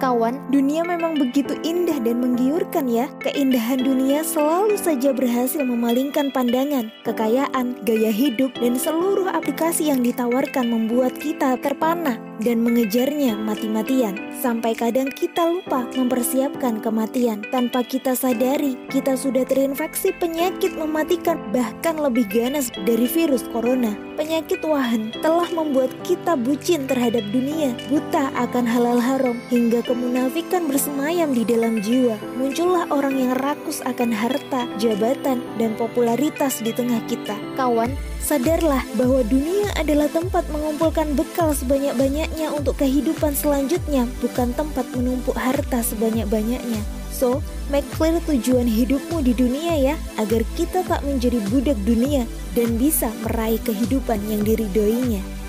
Kawan, dunia memang begitu indah dan menggiurkan ya. Keindahan dunia selalu saja berhasil memalingkan pandangan, kekayaan, gaya hidup, dan seluruh aplikasi yang ditawarkan membuat kita terpana dan mengejarnya mati-matian. Sampai kadang kita lupa mempersiapkan kematian. Tanpa kita sadari, kita sudah terinfeksi penyakit mematikan bahkan lebih ganas dari virus corona. Penyakit wahan telah membuat kita bucin terhadap dunia, buta akan halal haram, hingga kemunafikan bersemayam di dalam jiwa. Muncullah orang yang rakus akan harta, jabatan, dan popularitas di tengah kita. Kawan, sadarlah bahwa dunia adalah tempat mengumpulkan bekal sebanyak-banyaknya untuk kehidupan selanjutnya, tempat menumpuk harta sebanyak-banyaknya. So, make clear tujuan hidupmu di dunia ya, agar kita tak menjadi budak dunia dan bisa meraih kehidupan yang diridhoinya.